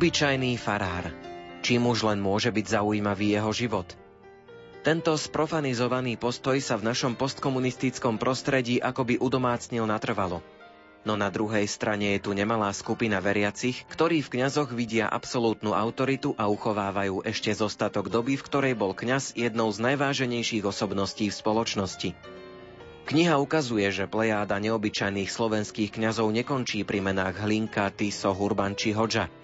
Obyčajný farár. Čím už len môže byť zaujímavý jeho život? Tento sprofanizovaný postoj sa v našom postkomunistickom prostredí akoby udomácnil natrvalo. No na druhej strane je tu nemalá skupina veriacich, ktorí v kňazoch vidia absolútnu autoritu a uchovávajú ešte zostatok doby, v ktorej bol kňaz jednou z najváženejších osobností v spoločnosti. Kniha ukazuje, že plejáda neobyčajných slovenských kňazov nekončí pri menách Hlinka, Tiso, Hurban či Hodža –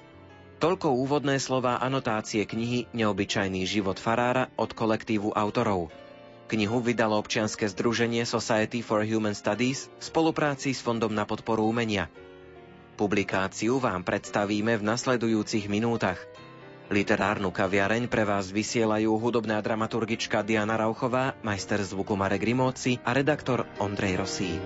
Toľko úvodné slova anotácie knihy Neobyčajný život farára od kolektívu autorov. Knihu vydalo občianske združenie Society for Human Studies v spolupráci s Fondom na podporu umenia. Publikáciu vám predstavíme v nasledujúcich minútach. Literárnu kaviareň pre vás vysielajú hudobná dramaturgička Diana Rauchová, majster zvuku Marek Rimóci a redaktor Ondrej Rosík.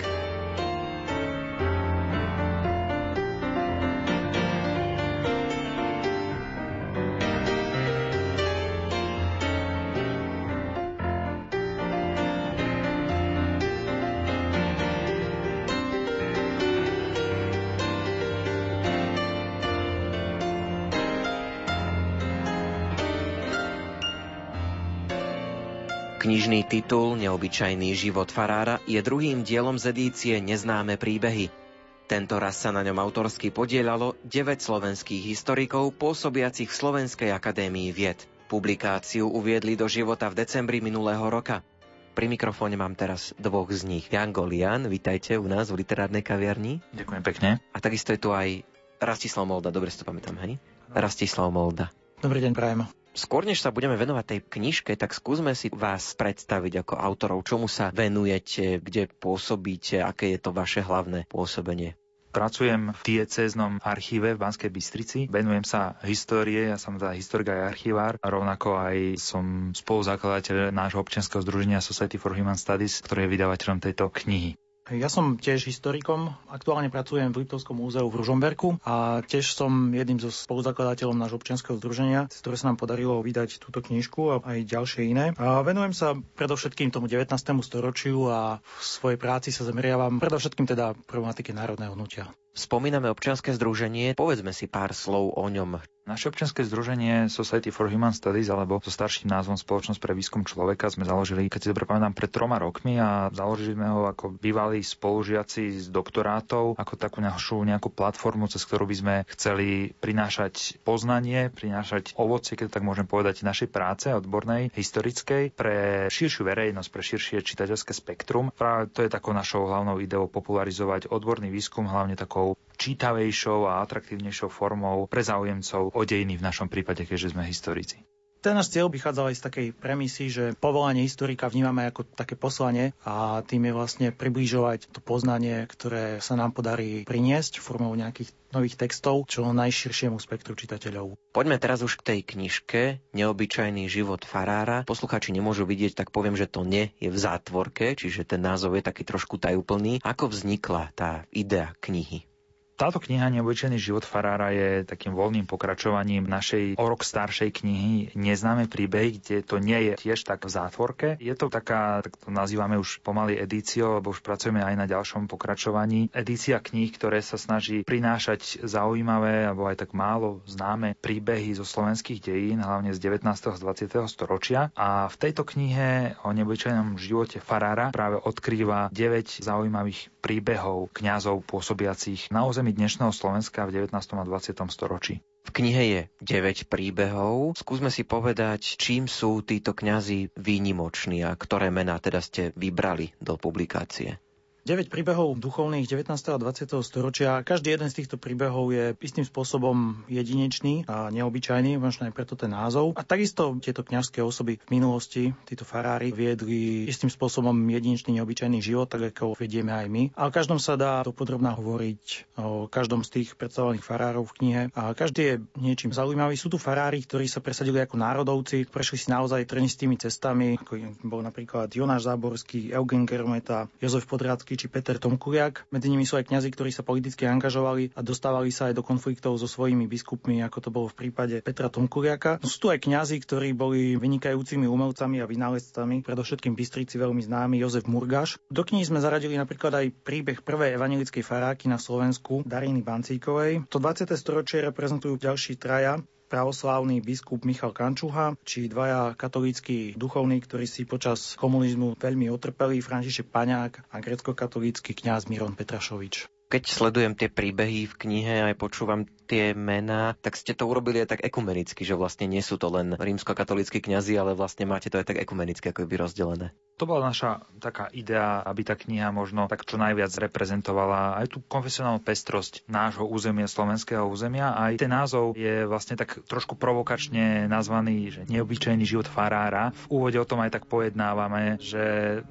Titul Neobyčajný život farára je druhým dielom z edície Neznáme príbehy. Tento raz sa na ňom autorsky podielalo 9 slovenských historikov pôsobiacich v Slovenskej akadémii vied. Publikáciu uviedli do života v decembri minulého roka. Pri mikrofóne mám teraz dvoch z nich. Jan Golian, vitajte u nás v literárnej kaviarni. Ďakujem pekne. A takisto je tu aj Rastislav Molda, dobre si to pamätám, hej? Rastislav Molda. Dobrý deň, prajem. Skôr než sa budeme venovať tej knižke, tak skúsme si vás predstaviť ako autorov, čomu sa venujete, kde pôsobíte, aké je to vaše hlavné pôsobenie. Pracujem v diecéznom archíve v Banskej Bystrici. Venujem sa histórie, ja som teda historik aj archivár. Rovnako aj som spoluzakladateľ nášho občianského združenia Society for Human Studies, ktoré je vydavateľom tejto knihy. Ja som tiež historikom, aktuálne pracujem v Liptovskom múzeu v Ružomberku a tiež som jedným zo spoluzakladateľom nášho občianského združenia, z ktoré sa nám podarilo vydať túto knižku a aj ďalšie iné. A venujem sa predovšetkým tomu 19. storočiu a v svojej práci sa zameriavam predovšetkým teda problematike národného hnutia. Spomíname občianske združenie, povedzme si pár slov o ňom. Naše občianske združenie Society for Human Studies alebo so starším názvom Spoločnosť pre výskum človeka sme založili, keď si dobre pamätám, pred troma rokmi a založili sme ho ako bývalí spolužiaci z doktorátov, ako takú našu nejakú platformu, cez ktorú by sme chceli prinášať poznanie, prinášať ovocie, keď tak môžem povedať, našej práce odbornej, historickej, pre širšiu verejnosť, pre širšie čitateľské spektrum. Práve to je takou našou hlavnou ideou popularizovať odborný výskum, hlavne takou čítavejšou a atraktívnejšou formou pre záujemcov o dejiny v našom prípade, keďže sme historici. Ten náš cieľ vychádzal aj z takej premisy, že povolanie historika vnímame ako také poslanie a tým je vlastne približovať to poznanie, ktoré sa nám podarí priniesť formou nejakých nových textov čo najširšiemu spektru čitateľov. Poďme teraz už k tej knižke Neobyčajný život farára. Posluchači nemôžu vidieť, tak poviem, že to nie je v zátvorke, čiže ten názov je taký trošku tajúplný. Ako vznikla tá idea knihy? Táto kniha Neobyčajný život farára je takým voľným pokračovaním našej o rok staršej knihy Neznáme príbeh, kde to nie je tiež tak v zátvorke. Je to taká, tak to nazývame už pomaly edíciou, lebo už pracujeme aj na ďalšom pokračovaní. Edícia kníh, ktoré sa snaží prinášať zaujímavé alebo aj tak málo známe príbehy zo slovenských dejín, hlavne z 19. a 20. storočia. A v tejto knihe o neobyčajnom živote farára práve odkrýva 9 zaujímavých príbehov kňazov pôsobiacich na území dnešného Slovenska v 19. a 20. storočí. V knihe je 9 príbehov. Skúsme si povedať, čím sú títo kňazi výnimoční a ktoré mená teda ste vybrali do publikácie. 9 príbehov duchovných 19. a 20. storočia. Každý jeden z týchto príbehov je istým spôsobom jedinečný a neobyčajný, možno aj preto ten názov. A takisto tieto kňažské osoby v minulosti, títo farári, viedli istým spôsobom jedinečný, neobyčajný život, tak ako vedieme aj my. A o každom sa dá to podrobná hovoriť, o každom z tých predstavovaných farárov v knihe. A každý je niečím zaujímavý. Sú tu farári, ktorí sa presadili ako národovci, prešli si naozaj trnistými cestami, ako bol napríklad Jonáš Záborský, Eugen Germeta, Jozef Podrádsky, Košický či Peter Tomkuriak. Medzi nimi sú aj kňazi, ktorí sa politicky angažovali a dostávali sa aj do konfliktov so svojimi biskupmi, ako to bolo v prípade Petra Tomkuriaka. No sú tu aj kňazi, ktorí boli vynikajúcimi umelcami a vynálezcami, predovšetkým Bystrici veľmi známy Jozef Murgaš. Do knihy sme zaradili napríklad aj príbeh prvej evangelickej faráky na Slovensku Dariny Bancíkovej. To 20. storočie reprezentujú ďalší traja, pravoslávny biskup Michal Kančuha, či dvaja katolíckí duchovní, ktorí si počas komunizmu veľmi otrpeli, František Paňák a grecko-katolícky kňaz Miron Petrašovič. Keď sledujem tie príbehy v knihe a aj počúvam tie mená, tak ste to urobili aj tak ekumenicky, že vlastne nie sú to len rímsko-katolíckí kňazi, ale vlastne máte to aj tak ekumenicky ako by rozdelené. To bola naša taká idea, aby tá kniha možno tak čo najviac reprezentovala aj tú konfesionálnu pestrosť nášho územia, slovenského územia. Aj ten názov je vlastne tak trošku provokačne nazvaný, že neobyčajný život farára. V úvode o tom aj tak pojednávame, že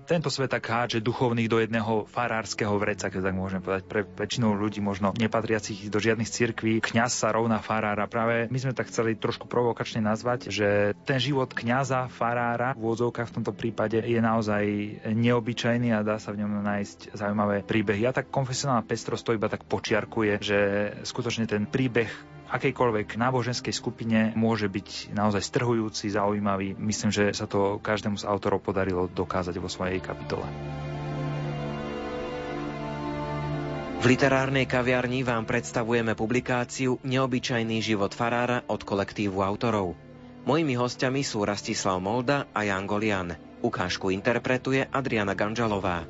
tento svet tak hádže duchovných do jedného farárskeho vreca, keď tak môžeme povedať. Pre väčšinu ľudí možno nepatriacich do žiadnych cirkví, kňaz sa rovná farára. Práve my sme tak chceli trošku provokačne nazvať, že ten život kňaza, farára v úvodzovkách v tomto prípade je naozaj neobyčajný a dá sa v ňom nájsť zaujímavé príbehy. A tak konfesionálna pestrosť to iba tak počiarkuje, že skutočne ten príbeh akejkoľvek náboženskej skupine môže byť naozaj strhujúci, zaujímavý. Myslím, že sa to každému z autorov podarilo dokázať vo svojej kapitole. V literárnej kaviarni vám predstavujeme publikáciu Neobyčajný život farára od kolektívu autorov. Mojimi hostiami sú Rastislav Molda a Jan Golian. Ukážku interpretuje Adriana Ganžalová.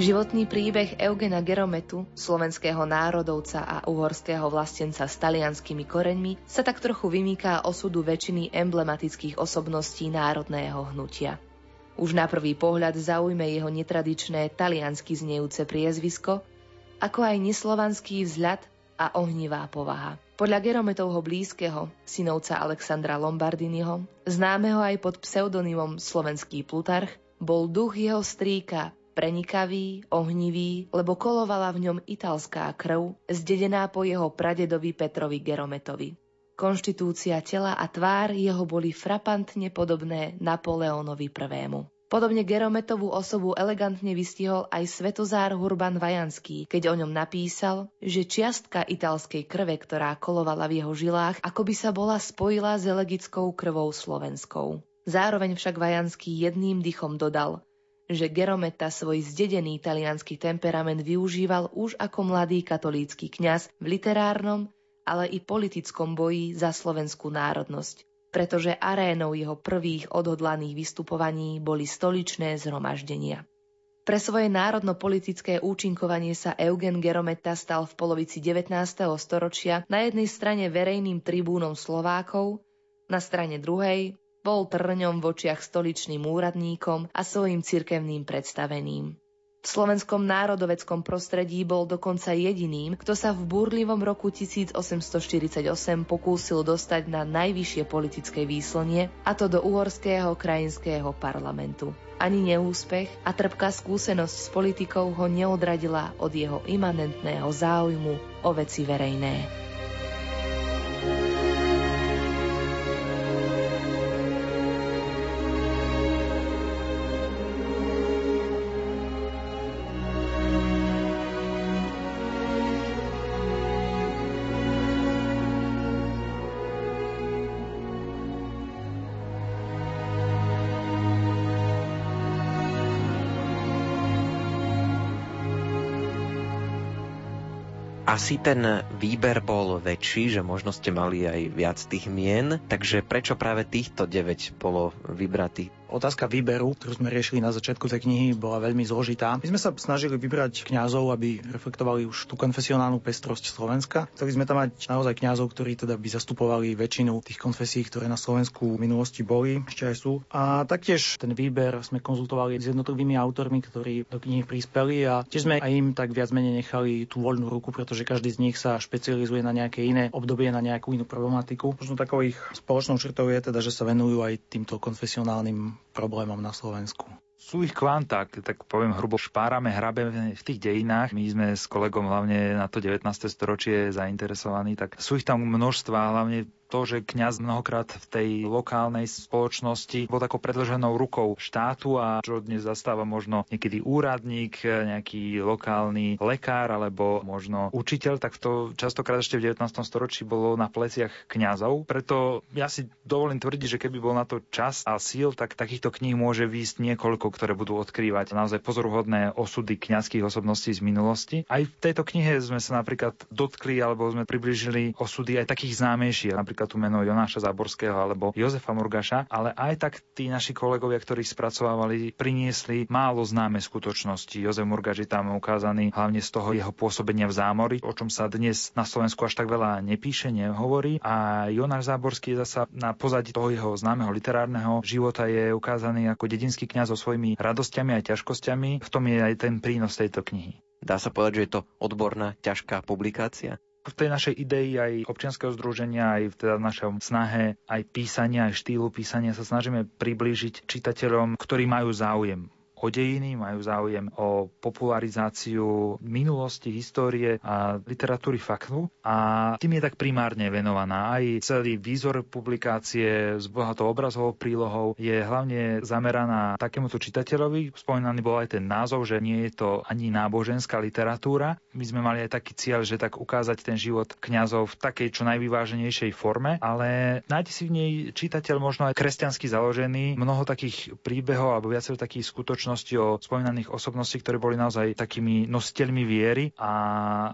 Životný príbeh Eugena Gerometu, slovenského národovca a uhorského vlastenca s talianskými koreňmi, sa tak trochu vymýká osudu väčšiny emblematických osobností národného hnutia. Už na prvý pohľad zaujme jeho netradičné taliansky znejúce priezvisko, ako aj neslovanský vzhľad a ohnivá povaha. Podľa Gerometovho blízkeho, synovca Alexandra Lombardiniho, známeho aj pod pseudonymom Slovenský Plutarch, bol duch jeho strýka prenikavý, ohnivý, lebo kolovala v ňom italská krv, zdedená po jeho pradedovi Petrovi Gerometovi. Konštitúcia tela a tvár jeho boli frapantne podobné Napoleónovi I. Podobne Gerometovú osobu elegantne vystihol aj Svetozár Hurban Vajanský, keď o ňom napísal, že čiastka italskej krve, ktorá kolovala v jeho žilách, ako by sa bola spojila s elegickou krvou slovenskou. Zároveň však Vajanský jedným dychom dodal, že Gerometa svoj zdedený talianský temperament využíval už ako mladý katolícky kňaz v literárnom ale i politickom boji za slovenskú národnosť, pretože arénou jeho prvých odhodlaných vystupovaní boli stoličné zhromaždenia. Pre svoje národno-politické účinkovanie sa Eugen Gerometa stal v polovici 19. storočia na jednej strane verejným tribúnom Slovákov, na strane druhej bol trňom v očiach stoličným úradníkom a svojim cirkevným predstaveným. V slovenskom národoveckom prostredí bol dokonca jediným, kto sa v búrlivom roku 1848 pokúsil dostať na najvyššie politické výslonie, a to do uhorského krajinského parlamentu. Ani neúspech a trpká skúsenosť s politikou ho neodradila od jeho imanentného záujmu o veci verejné. Asi ten výber bol väčší, že možno ste mali aj viac tých mien, takže prečo práve týchto 9 bolo vybratých? Otázka výberu, ktorú sme riešili na začiatku tej knihy, bola veľmi zložitá. My sme sa snažili vybrať kňazov, aby reflektovali už tú konfesionálnu pestrosť Slovenska. Chceli sme tam mať naozaj kňazov, ktorí teda by zastupovali väčšinu tých konfesí, ktoré na Slovensku v minulosti boli, ešte aj sú. A taktiež ten výber sme konzultovali s jednotlivými autormi, ktorí do knihy prispeli a tiež sme aj im tak viac menej nechali tú voľnú ruku, pretože každý z nich sa špecializuje na nejaké iné obdobie, na nejakú inú problematiku. Možno takou ich spoločnou črtou je teda, že sa venujú aj týmto konfesionálnym problémom na Slovensku sú ich kvanta, tak poviem hrubo, špárame, hrabeme v tých dejinách. My sme s kolegom hlavne na to 19. storočie zainteresovaní, tak sú ich tam množstva, hlavne to, že kňaz mnohokrát v tej lokálnej spoločnosti bol takou predlženou rukou štátu a čo dnes zastáva možno niekedy úradník, nejaký lokálny lekár alebo možno učiteľ, tak to častokrát ešte v 19. storočí bolo na pleciach kňazov. Preto ja si dovolím tvrdiť, že keby bol na to čas a síl, tak takýchto kníh môže výjsť niekoľko, ktoré budú odkrývať naozaj pozoruhodné osudy kňazských osobností z minulosti. Aj v tejto knihe sme sa napríklad dotkli alebo sme približili osudy aj takých známejších, napríklad tu meno Jonáša Zaborského alebo Jozefa Murgaša, ale aj tak tí naši kolegovia, ktorí spracovávali, priniesli málo známe skutočnosti. Jozef Murgaš je tam ukázaný hlavne z toho jeho pôsobenia v zámori, o čom sa dnes na Slovensku až tak veľa nepíše, nehovorí. A Jonáš Záborský je zasa na pozadí toho jeho známeho literárneho života je ukázaný ako dedinský kňaz so svojimi radosťami a ťažkosťami. V tom je aj ten prínos tejto knihy. Dá sa povedať, že je to odborná, ťažká publikácia? v tej našej idei aj občianskeho združenia, aj v teda našom snahe aj písania, aj štýlu písania sa snažíme priblížiť čitateľom, ktorí majú záujem o dejiny, majú záujem o popularizáciu minulosti, histórie a literatúry faktu a tým je tak primárne venovaná. Aj celý výzor publikácie s bohatou obrazovou prílohou je hlavne zameraná takémuto čitateľovi. Spomínaný bol aj ten názov, že nie je to ani náboženská literatúra. My sme mali aj taký cieľ, že tak ukázať ten život kňazov v takej čo najvyváženejšej forme, ale nájde si v nej čitateľ možno aj kresťansky založený, mnoho takých príbehov alebo viacero takých skutočností skutočnosti o spomínaných osobností, ktoré boli naozaj takými nositeľmi viery a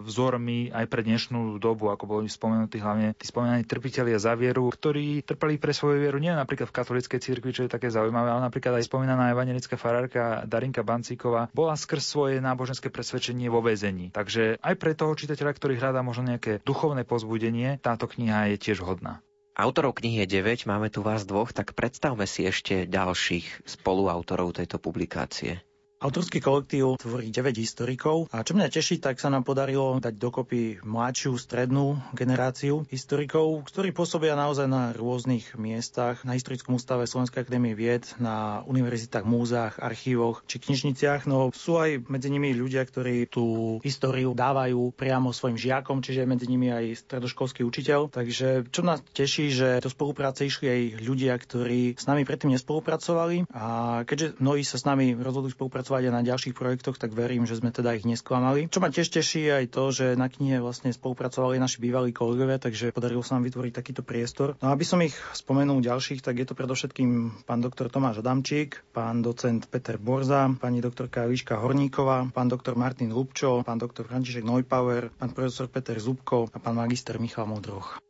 vzormi aj pre dnešnú dobu, ako boli spomenutí hlavne tí spomínaní trpitelia za vieru, ktorí trpeli pre svoju vieru nie napríklad v katolíckej cirkvi, čo je také zaujímavé, ale napríklad aj spomínaná evangelická farárka Darinka Bancíková bola skrz svoje náboženské presvedčenie vo väzení. Takže aj pre toho čitateľa, ktorý hľadá možno nejaké duchovné pozbudenie, táto kniha je tiež hodná. Autorov knihy je 9, máme tu vás dvoch, tak predstavme si ešte ďalších spoluautorov tejto publikácie. Autorský kolektív tvorí 9 historikov a čo mňa teší, tak sa nám podarilo dať dokopy mladšiu, strednú generáciu historikov, ktorí pôsobia naozaj na rôznych miestach, na Historickom ústave Slovenskej akadémie vied, na univerzitách, múzeách, archívoch či knižniciach. No sú aj medzi nimi ľudia, ktorí tú históriu dávajú priamo svojim žiakom, čiže medzi nimi aj stredoškolský učiteľ. Takže čo nás teší, že do spolupráce išli aj ľudia, ktorí s nami predtým nespolupracovali a keďže mnohí sa s nami rozhodli spolupracovať pracovať aj na ďalších projektoch, tak verím, že sme teda ich nesklamali. Čo ma tiež teší aj to, že na knihe vlastne spolupracovali naši bývalí kolegovia, takže podarilo sa nám vytvoriť takýto priestor. No aby som ich spomenul ďalších, tak je to predovšetkým pán doktor Tomáš Adamčík, pán docent Peter Borza, pani doktorka Eliška Horníková, pán doktor Martin Lubčo, pán doktor František Neupauer, pán profesor Peter Zubko a pán magister Michal Modroch.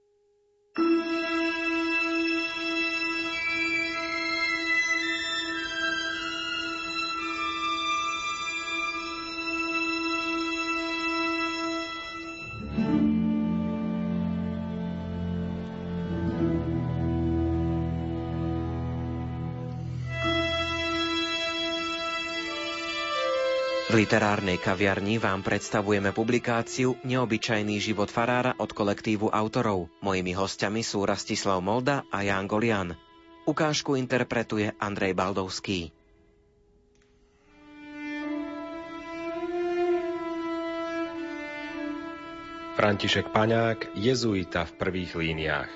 Literárnej kaviarni vám predstavujeme publikáciu Neobyčajný život farára od kolektívu autorov. Mojimi hostiami sú Rastislav Molda a Jan Golian. Ukážku interpretuje Andrej Baldovský. František Paňák, jezuita v prvých líniách.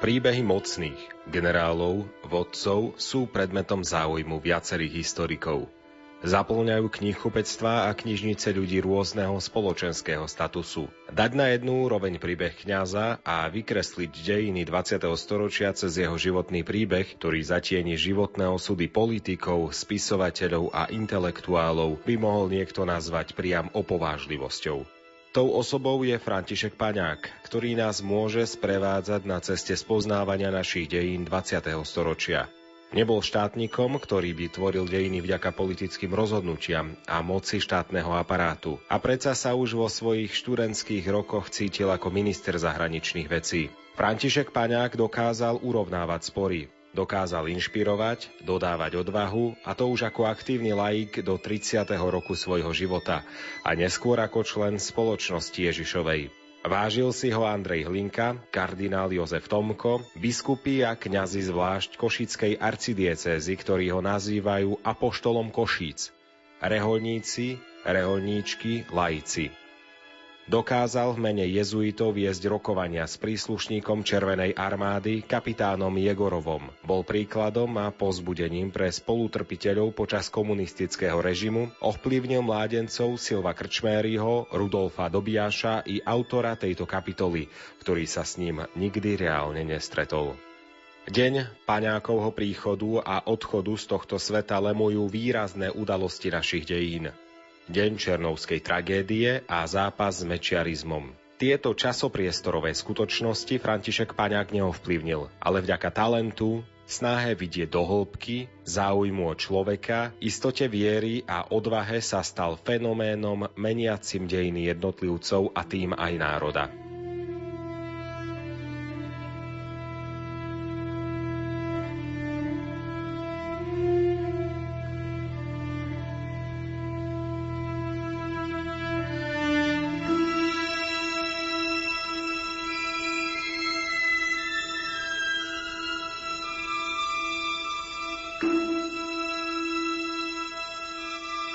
Príbehy mocných, generálov, vodcov sú predmetom záujmu viacerých historikov – Zaplňajú knihkupectvá a knižnice ľudí rôzneho spoločenského statusu. Dať na jednu úroveň príbeh kňaza a vykresliť dejiny 20. storočia cez jeho životný príbeh, ktorý zatieni životné osudy politikov, spisovateľov a intelektuálov, by mohol niekto nazvať priam opovážlivosťou. Tou osobou je František Paňák, ktorý nás môže sprevádzať na ceste spoznávania našich dejín 20. storočia. Nebol štátnikom, ktorý by tvoril dejiny vďaka politickým rozhodnutiam a moci štátneho aparátu. A predsa sa už vo svojich študentských rokoch cítil ako minister zahraničných vecí. František Paňák dokázal urovnávať spory. Dokázal inšpirovať, dodávať odvahu a to už ako aktívny laik do 30. roku svojho života a neskôr ako člen spoločnosti Ježišovej. Vážil si ho Andrej Hlinka, kardinál Jozef Tomko, biskupy a kňazi zvlášť Košickej arcidiecézy, ktorí ho nazývajú apoštolom Košíc. Reholníci, reholníčky, laici. Dokázal v mene jezuitov viesť rokovania s príslušníkom Červenej armády, kapitánom Jegorovom. Bol príkladom a pozbudením pre spolutrpiteľov počas komunistického režimu, ovplyvnil mládencov Silva Krčméryho, Rudolfa Dobiaša i autora tejto kapitoly, ktorý sa s ním nikdy reálne nestretol. Deň paňákovho príchodu a odchodu z tohto sveta lemujú výrazné udalosti našich dejín deň Černovskej tragédie a zápas s mečiarizmom. Tieto časopriestorové skutočnosti František Paňák neovplyvnil, ale vďaka talentu, snahe vidieť do hĺbky, záujmu o človeka, istote viery a odvahe sa stal fenoménom meniacim dejiny jednotlivcov a tým aj národa.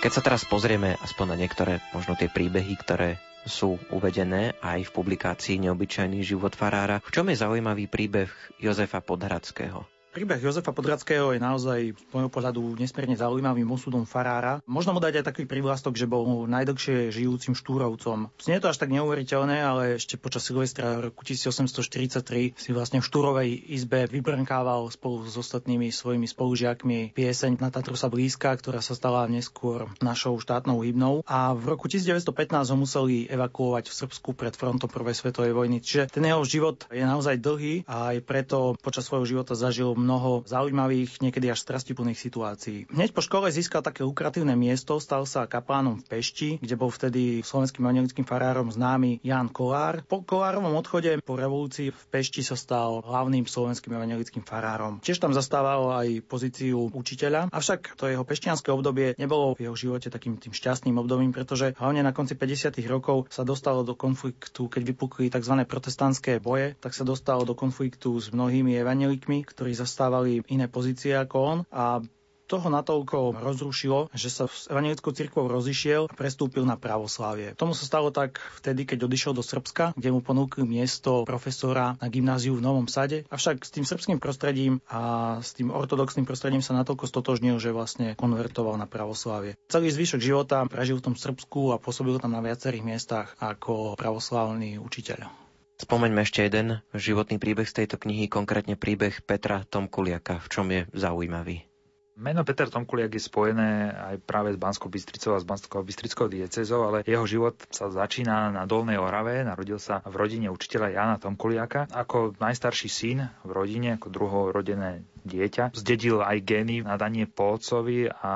Keď sa teraz pozrieme aspoň na niektoré možno tie príbehy, ktoré sú uvedené aj v publikácii Neobyčajný život farára, v čom je zaujímavý príbeh Jozefa Podhradského? Príbeh Jozefa Podradského je naozaj z môjho pohľadu nesmierne zaujímavým osudom farára. Možno mu dať aj taký privlastok, že bol najdlhšie žijúcim štúrovcom. Znie to až tak neuveriteľné, ale ešte počas Silvestra roku 1843 si vlastne v štúrovej izbe vybrnkával spolu s ostatnými svojimi spolužiakmi pieseň Na Tatru blízka, ktorá sa stala neskôr našou štátnou hymnou. A v roku 1915 ho museli evakuovať v Srbsku pred frontom Prvej svetovej vojny. Čiže ten jeho život je naozaj dlhý a aj preto počas svojho života zažil mnoho zaujímavých, niekedy až strastiplných situácií. Hneď po škole získal také lukratívne miesto, stal sa kaplánom v Pešti, kde bol vtedy slovenským evangelickým farárom známy Jan Kolár. Po Kolárovom odchode po revolúcii v Pešti sa stal hlavným slovenským evangelickým farárom. Tiež tam zastával aj pozíciu učiteľa, avšak to jeho peštianské obdobie nebolo v jeho živote takým tým šťastným obdobím, pretože hlavne na konci 50. rokov sa dostalo do konfliktu, keď vypukli tzv. protestantské boje, tak sa dostalo do konfliktu s mnohými evangelikmi, ktorí zastávali zastávali iné pozície ako on a toho natoľko rozrušilo, že sa s evangelickou cirkvou rozišiel a prestúpil na pravoslávie. Tomu sa stalo tak vtedy, keď odišiel do Srbska, kde mu ponúkli miesto profesora na gymnáziu v Novom Sade. Avšak s tým srbským prostredím a s tým ortodoxným prostredím sa natoľko stotožnil, že vlastne konvertoval na pravoslávie. Celý zvyšok života prežil v tom Srbsku a pôsobil tam na viacerých miestach ako pravoslávny učiteľ. Spomeňme ešte jeden životný príbeh z tejto knihy, konkrétne príbeh Petra Tomkuliaka. V čom je zaujímavý? Meno Peter Tomkuliak je spojené aj práve s Banskou Bystricou a s Banskou Bystrickou diecezou, ale jeho život sa začína na Dolnej Orave. Narodil sa v rodine učiteľa Jana Tomkuliaka. Ako najstarší syn v rodine, ako druhorodené dieťa. Zdedil aj gény nadanie po otcovi a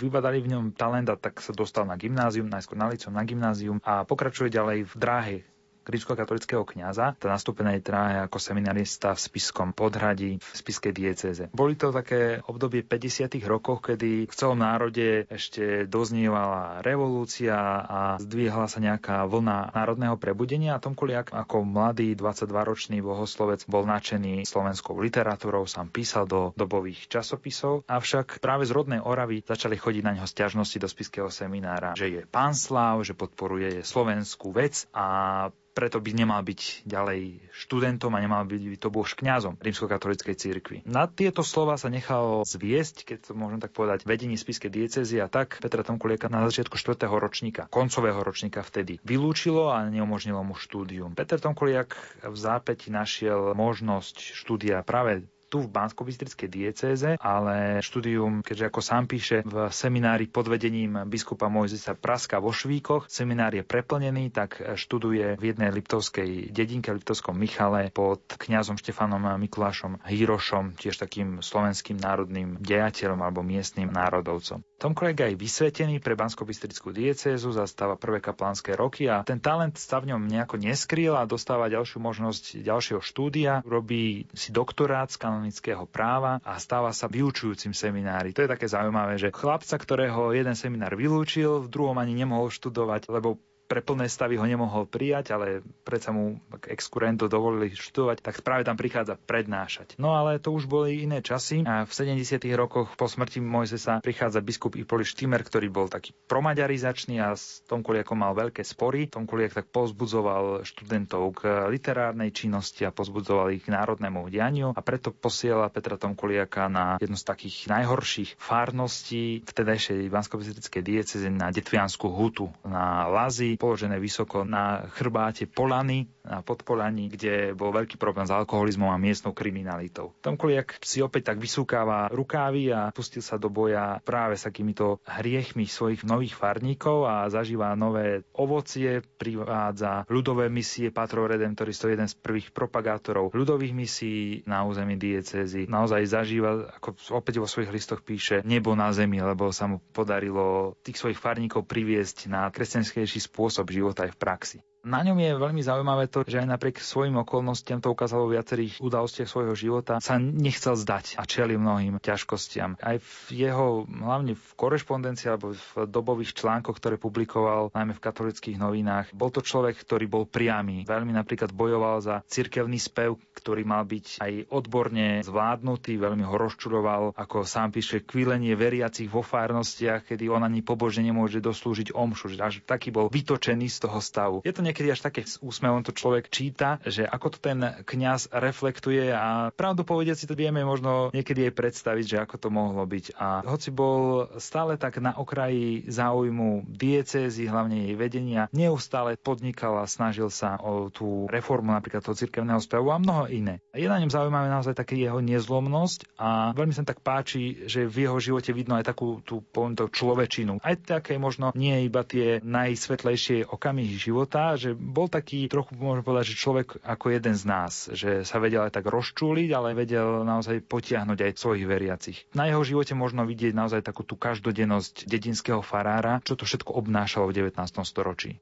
vybadali v ňom talent a tak sa dostal na gymnázium, najskôr na licom na gymnázium a pokračuje ďalej v dráhe rímskokatolického kňaza, tá nastúpenej tráhe ako seminarista v Spiskom podhradí v Spiskej diecéze. Boli to také obdobie 50. rokov, kedy v celom národe ešte doznievala revolúcia a zdvíhala sa nejaká vlna národného prebudenia a Tom Kuliak ako mladý 22-ročný bohoslovec bol nadšený slovenskou literatúrou, sám písal do dobových časopisov, avšak práve z rodnej Oravy začali chodiť na neho stiažnosti do Spiského seminára, že je pánslav, že podporuje slovenskú vec a preto by nemal byť ďalej študentom a nemal byť to bož kňazom rímskokatolíckej cirkvi. Na tieto slova sa nechal zviesť, keď to môžem tak povedať, vedenie spiske diecezy a tak Petra Tomkulieka na začiatku 4. ročníka, koncového ročníka vtedy, vylúčilo a neumožnilo mu štúdium. Peter Tomkuliak v zápäti našiel možnosť štúdia práve tu v bansko diecéze, ale štúdium, keďže ako sám píše, v seminári pod vedením biskupa Mojzesa Praska vo Švíkoch, seminár je preplnený, tak študuje v jednej liptovskej dedinke, Liptovskom Michale pod kňazom Štefanom Mikulášom Hírošom, tiež takým slovenským národným dejateľom alebo miestnym národovcom. Tom kolega je vysvetený pre bansko diecézu, zastáva prvé kaplánske roky a ten talent sa v ňom nejako neskrýl a dostáva ďalšiu možnosť ďalšieho štúdia, robí si doktorát z kanonického práva a stáva sa vyučujúcim seminári. To je také zaujímavé, že chlapca, ktorého jeden seminár vylúčil, v druhom ani nemohol študovať, lebo pre plné stavy ho nemohol prijať, ale predsa mu exkurento dovolili študovať, tak práve tam prichádza prednášať. No ale to už boli iné časy a v 70. rokoch po smrti Mojzesa prichádza biskup Ipoli Štimer, ktorý bol taký promaďarizačný a s Tom Kuliakom mal veľké spory. Tom Kuliak tak pozbudzoval študentov k literárnej činnosti a pozbudzoval ich k národnému dianiu a preto posiela Petra Tom Kuliaka na jednu z takých najhorších fárností vtedajšej bansko dieceze na Detviansku hutu, na Položené vysoko na chrbáte Polany, na Podpolani, kde bol veľký problém s alkoholizmom a miestnou kriminalitou. Tom Koliak si opäť tak vysúkáva rukávy a pustil sa do boja práve s takýmito hriechmi svojich nových farníkov a zažíva nové ovocie, privádza ľudové misie Patro Redemptoristov, jeden z prvých propagátorov ľudových misií na území diecézy. Naozaj zažíva, ako opäť vo svojich listoch píše, nebo na zemi, lebo sa mu podarilo tých svojich farníkov priviesť na kresťanskejší spôsob spôsob života aj v praxi. Na ňom je veľmi zaujímavé to, že aj napriek svojim okolnostiam, to ukázalo v viacerých udalostiach svojho života, sa nechcel zdať a čeli mnohým ťažkostiam. Aj v jeho, hlavne v korešpondencii alebo v dobových článkoch, ktoré publikoval, najmä v katolických novinách, bol to človek, ktorý bol priamy. Veľmi napríklad bojoval za cirkevný spev, ktorý mal byť aj odborne zvládnutý, veľmi ho rozčuroval, ako sám píše, kvílenie veriacich vo fárnostiach, kedy on ani pobožne nemôže doslúžiť omšu. Až taký bol vytočený z toho stavu. Je to niekedy až také s úsmevom to človek číta, že ako to ten kňaz reflektuje a pravdu povedať si to vieme možno niekedy aj predstaviť, že ako to mohlo byť. A hoci bol stále tak na okraji záujmu diecézy, hlavne jej vedenia, neustále podnikal a snažil sa o tú reformu napríklad toho cirkevného spevu a mnoho iné. Je na ňom zaujímavé naozaj také jeho nezlomnosť a veľmi sa tak páči, že v jeho živote vidno aj takú tú, poviem to, človečinu. Aj také možno nie iba tie najsvetlejšie okamihy života, že bol taký trochu, môžem povedať, že človek ako jeden z nás, že sa vedel aj tak rozčúliť, ale vedel naozaj potiahnuť aj svojich veriacich. Na jeho živote možno vidieť naozaj takú tú každodennosť dedinského farára, čo to všetko obnášalo v 19. storočí.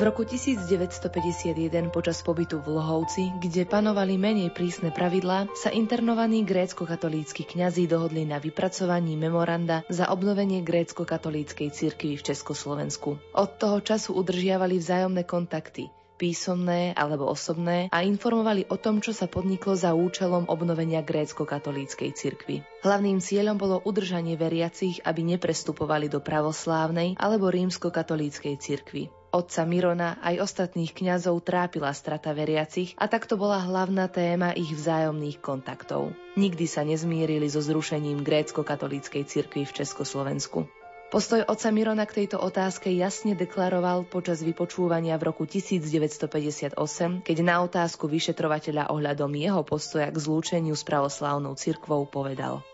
V roku 1951 počas pobytu v Lohovci, kde panovali menej prísne pravidlá, sa internovaní grécko-katolícky kňazi dohodli na vypracovaní memoranda za obnovenie grécko-katolíckej cirkvi v Československu. Od toho času udržiavali vzájomné kontakty, písomné alebo osobné a informovali o tom, čo sa podniklo za účelom obnovenia grécko-katolíckej cirkvi. Hlavným cieľom bolo udržanie veriacich, aby neprestupovali do pravoslávnej alebo rímsko-katolíckej cirkvi. Otca Mirona aj ostatných kňazov trápila strata veriacich a takto bola hlavná téma ich vzájomných kontaktov. Nikdy sa nezmírili so zrušením grécko-katolíckej cirkvi v Československu. Postoj otca Mirona k tejto otázke jasne deklaroval počas vypočúvania v roku 1958, keď na otázku vyšetrovateľa ohľadom jeho postoja k zlúčeniu s pravoslávnou cirkvou povedal –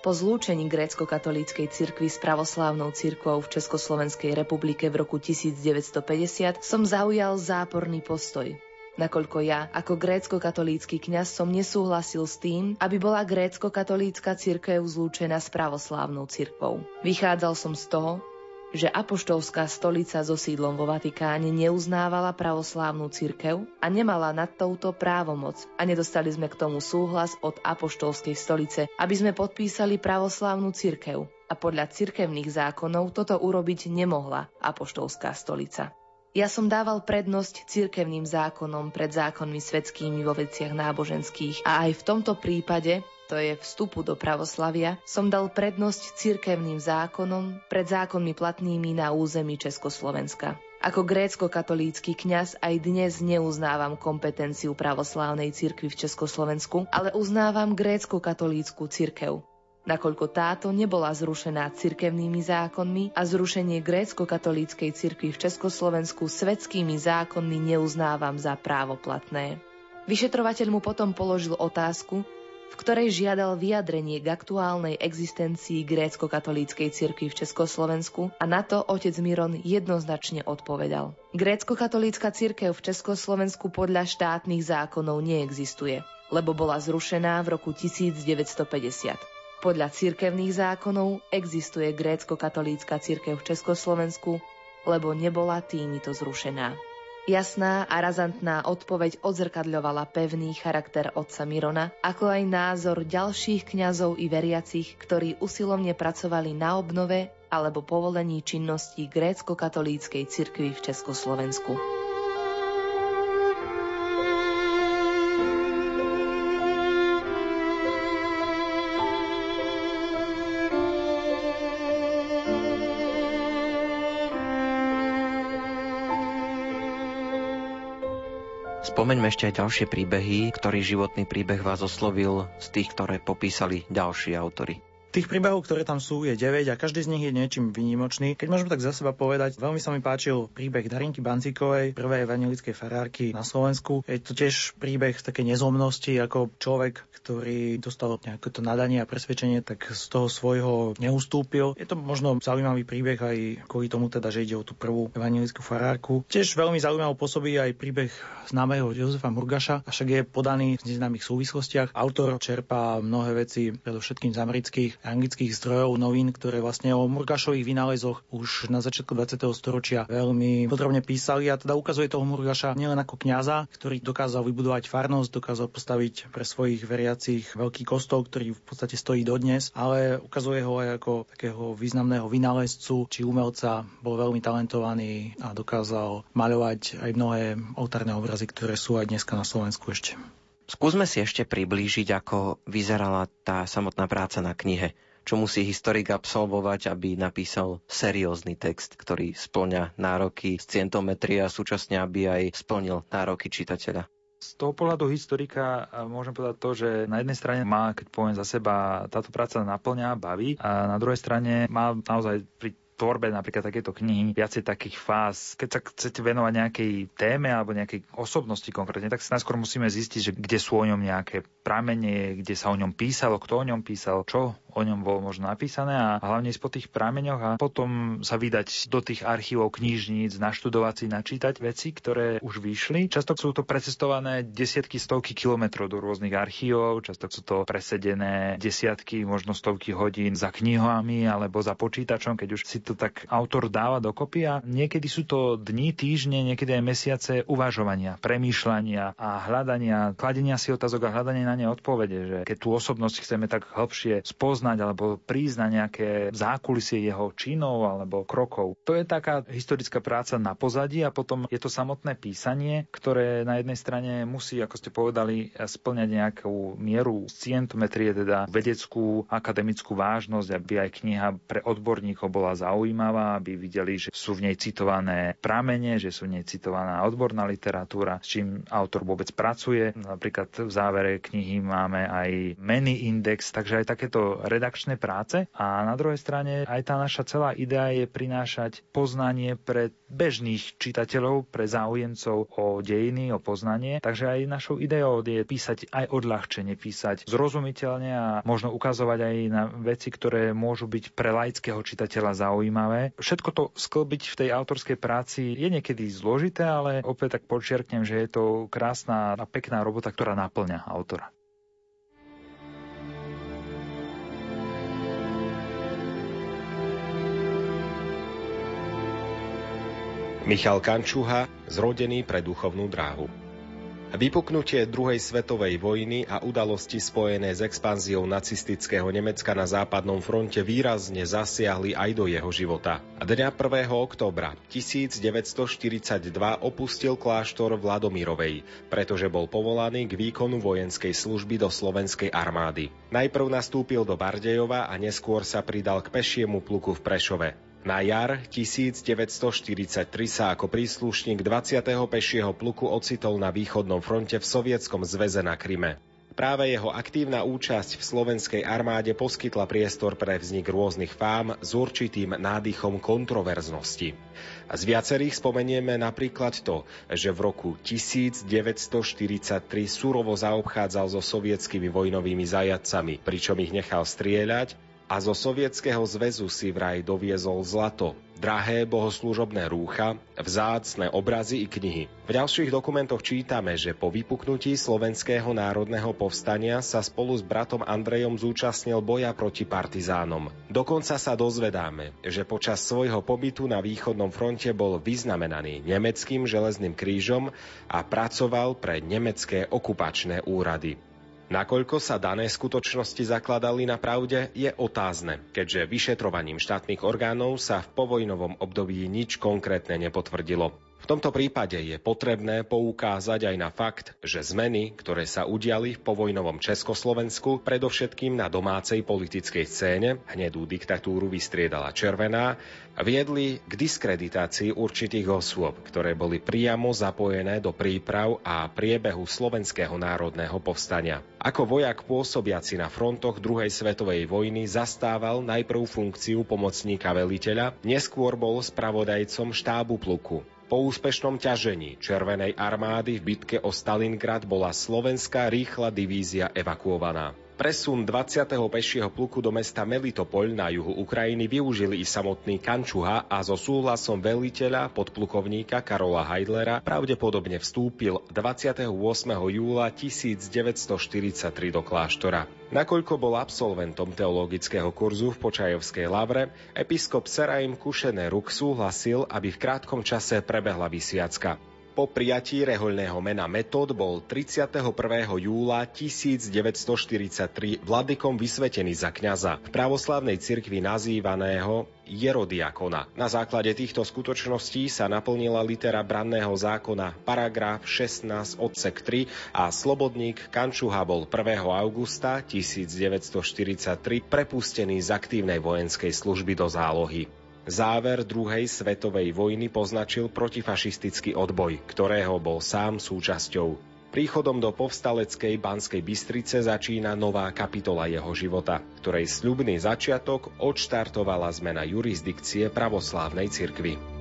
po zlúčení grécko-katolíckej cirkvi s pravoslávnou cirkvou v Československej republike v roku 1950 som zaujal záporný postoj. Nakoľko ja, ako grécko-katolícky kňaz, som nesúhlasil s tým, aby bola grécko-katolícka cirkev zlúčená s pravoslávnou cirkvou. Vychádzal som z toho, že apoštolská stolica so sídlom vo Vatikáne neuznávala pravoslávnu cirkev a nemala nad touto právomoc. A nedostali sme k tomu súhlas od apoštolskej stolice, aby sme podpísali pravoslávnu cirkev. A podľa cirkevných zákonov toto urobiť nemohla apoštolská stolica. Ja som dával prednosť cirkevným zákonom pred zákonmi svetskými vo veciach náboženských. A aj v tomto prípade to je vstupu do pravoslavia, som dal prednosť cirkevným zákonom pred zákonmi platnými na území Československa. Ako grécko-katolícky kňaz aj dnes neuznávam kompetenciu pravoslávnej cirkvi v Československu, ale uznávam grécko-katolícku cirkev. nakoľko táto nebola zrušená cirkevnými zákonmi a zrušenie grécko-katolíckej cirkvi v Československu svetskými zákonmi neuznávam za právoplatné. Vyšetrovateľ mu potom položil otázku, v ktorej žiadal vyjadrenie k aktuálnej existencii grécko-katolíckej cirkvi v Československu a na to otec Miron jednoznačne odpovedal. Grécko-katolícka cirkev v Československu podľa štátnych zákonov neexistuje, lebo bola zrušená v roku 1950. Podľa cirkevných zákonov existuje grécko-katolícka cirkev v Československu, lebo nebola týmito zrušená. Jasná a razantná odpoveď odzrkadľovala pevný charakter otca Mirona, ako aj názor ďalších kňazov i veriacich, ktorí usilovne pracovali na obnove alebo povolení činnosti grécko-katolíckej cirkvi v Československu. Spomeňme ešte aj ďalšie príbehy, ktorý životný príbeh vás oslovil z tých, ktoré popísali ďalší autory. Tých príbehov, ktoré tam sú, je 9 a každý z nich je niečím výnimočný. Keď môžem tak za seba povedať, veľmi sa mi páčil príbeh Darinky Bancíkovej, prvej evangelickej farárky na Slovensku. Je to tiež príbeh takej nezomnosti, ako človek, ktorý dostal nejaké to nadanie a presvedčenie, tak z toho svojho neustúpil. Je to možno zaujímavý príbeh aj kvôli tomu teda, že ide o tú prvú evangelickú farárku. Tiež veľmi zaujímavo pôsobí aj príbeh známeho Jozefa Murgaša, avšak je podaný v neznámych súvislostiach. Autor čerpá mnohé veci, predovšetkým z amerických anglických zdrojov novín, ktoré vlastne o Murgašových vynálezoch už na začiatku 20. storočia veľmi podrobne písali a teda ukazuje toho Murgaša nielen ako kňaza, ktorý dokázal vybudovať farnosť, dokázal postaviť pre svojich veriacich veľký kostol, ktorý v podstate stojí dodnes, ale ukazuje ho aj ako takého významného vynálezcu či umelca, bol veľmi talentovaný a dokázal maľovať aj mnohé oltárne obrazy, ktoré sú aj dneska na Slovensku ešte. Skúsme si ešte priblížiť, ako vyzerala tá samotná práca na knihe. Čo musí historik absolvovať, aby napísal seriózny text, ktorý splňa nároky scientometrie a súčasne aby aj splnil nároky čitateľa. Z toho pohľadu historika môžem povedať to, že na jednej strane má, keď poviem za seba, táto práca naplňa, baví a na druhej strane má naozaj pri tvorbe napríklad takéto knihy viacej takých fáz. Keď sa chcete venovať nejakej téme alebo nejakej osobnosti konkrétne, tak si najskôr musíme zistiť, že kde sú o ňom nejaké pramene, kde sa o ňom písalo, kto o ňom písal, čo o ňom bolo možno napísané a hlavne po tých prameňoch a potom sa vydať do tých archívov knižníc, naštudovať si, načítať veci, ktoré už vyšli. Často sú to precestované desiatky, stovky kilometrov do rôznych archívov, často sú to presedené desiatky, možno stovky hodín za knihami alebo za počítačom, keď už si to tak autor dáva dokopy a niekedy sú to dni, týždne, niekedy aj mesiace uvažovania, premýšľania a hľadania, kladenia si otázok a hľadania na ne odpovede, že keď tú osobnosť chceme tak hĺbšie spoznať, alebo prísť na nejaké zákulisie jeho činov alebo krokov. To je taká historická práca na pozadí a potom je to samotné písanie, ktoré na jednej strane musí, ako ste povedali, splňať nejakú mieru scientometrie, teda vedeckú, akademickú vážnosť, aby aj kniha pre odborníkov bola zaujímavá, aby videli, že sú v nej citované pramene, že sú v nej citovaná odborná literatúra, s čím autor vôbec pracuje. Napríklad v závere knihy máme aj many index, takže aj takéto redakčné práce a na druhej strane aj tá naša celá idea je prinášať poznanie pre bežných čitateľov, pre záujemcov o dejiny, o poznanie. Takže aj našou ideou je písať aj odľahčenie, písať zrozumiteľne a možno ukazovať aj na veci, ktoré môžu byť pre laického čitateľa zaujímavé. Všetko to sklbiť v tej autorskej práci je niekedy zložité, ale opäť tak počiarknem, že je to krásna a pekná robota, ktorá naplňa autora. Michal Kančuha, zrodený pre duchovnú dráhu. Vypuknutie druhej svetovej vojny a udalosti spojené s expanziou nacistického Nemecka na západnom fronte výrazne zasiahli aj do jeho života. Dňa 1. oktobra 1942 opustil kláštor Vladomirovej, pretože bol povolaný k výkonu vojenskej služby do slovenskej armády. Najprv nastúpil do Bardejova a neskôr sa pridal k pešiemu pluku v Prešove. Na jar 1943 sa ako príslušník 20. pešieho pluku ocitol na východnom fronte v Sovietskom zväze na Kryme. Práve jeho aktívna účasť v slovenskej armáde poskytla priestor pre vznik rôznych fám s určitým nádychom kontroverznosti. Z viacerých spomenieme napríklad to, že v roku 1943 surovo zaobchádzal so sovietskými vojnovými zajadcami, pričom ich nechal strieľať a zo Sovietskeho zväzu si vraj doviezol zlato, drahé bohoslúžobné rúcha, vzácne obrazy i knihy. V ďalších dokumentoch čítame, že po vypuknutí Slovenského národného povstania sa spolu s bratom Andrejom zúčastnil boja proti partizánom. Dokonca sa dozvedáme, že počas svojho pobytu na východnom fronte bol vyznamenaný nemeckým železným krížom a pracoval pre nemecké okupačné úrady. Nakoľko sa dané skutočnosti zakladali na pravde, je otázne, keďže vyšetrovaním štátnych orgánov sa v povojnovom období nič konkrétne nepotvrdilo. V tomto prípade je potrebné poukázať aj na fakt, že zmeny, ktoré sa udiali v povojnovom Československu, predovšetkým na domácej politickej scéne, hnedú diktatúru vystriedala červená, viedli k diskreditácii určitých osôb, ktoré boli priamo zapojené do príprav a priebehu slovenského národného povstania. Ako vojak pôsobiaci na frontoch druhej svetovej vojny zastával najprv funkciu pomocníka veliteľa, neskôr bol spravodajcom štábu pluku. Po úspešnom ťažení Červenej armády v bitke o Stalingrad bola slovenská rýchla divízia evakuovaná. Presun 20. pešieho pluku do mesta Melitopol na juhu Ukrajiny využili i samotný Kančuha a so súhlasom veliteľa podplukovníka Karola Heidlera pravdepodobne vstúpil 28. júla 1943 do kláštora. Nakoľko bol absolventom teologického kurzu v Počajovskej lavre, episkop Seraim Kušeneruk súhlasil, aby v krátkom čase prebehla vysviacka. Po prijatí rehoľného mena Metod bol 31. júla 1943 vladykom vysvetený za kňaza v pravoslávnej cirkvi nazývaného Jerodiakona. Na základe týchto skutočností sa naplnila litera branného zákona paragraf 16 odsek 3 a slobodník Kančuha bol 1. augusta 1943 prepustený z aktívnej vojenskej služby do zálohy. Záver druhej svetovej vojny poznačil protifašistický odboj, ktorého bol sám súčasťou. Príchodom do povstaleckej Banskej Bystrice začína nová kapitola jeho života, ktorej sľubný začiatok odštartovala zmena jurisdikcie pravoslávnej cirkvi.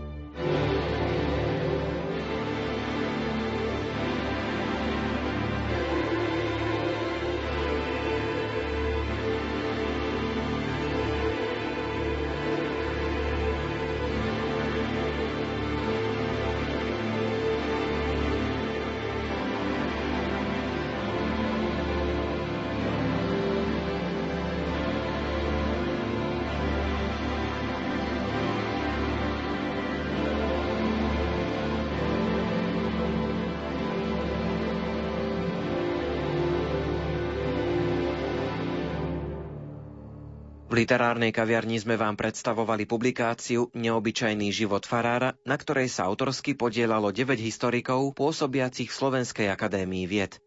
Literárnej kaviarni sme vám predstavovali publikáciu Neobyčajný život farára, na ktorej sa autorsky podielalo 9 historikov pôsobiacich v Slovenskej akadémii vied.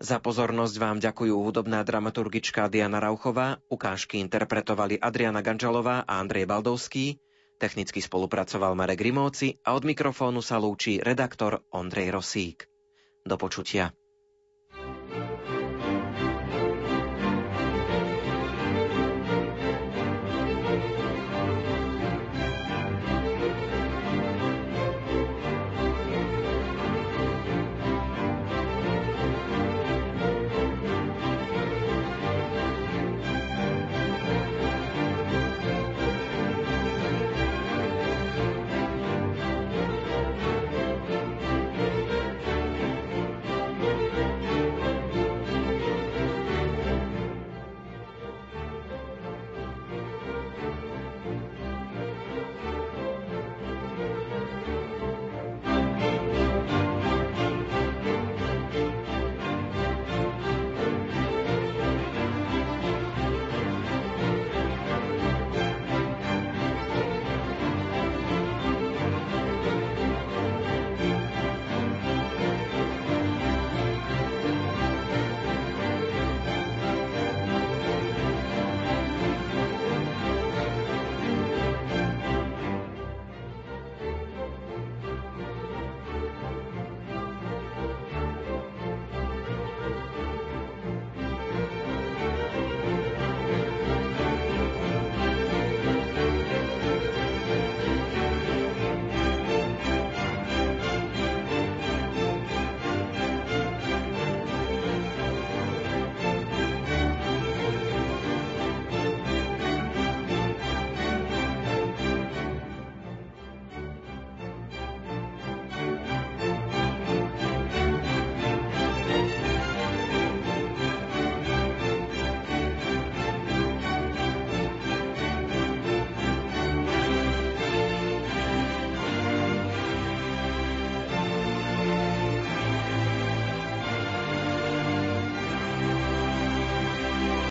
Za pozornosť vám ďakujú hudobná dramaturgička Diana Rauchová, ukážky interpretovali Adriana Ganžalová a Andrej Baldovský, technicky spolupracoval Marek Rimóci a od mikrofónu sa lúči redaktor Ondrej Rosík. Do počutia.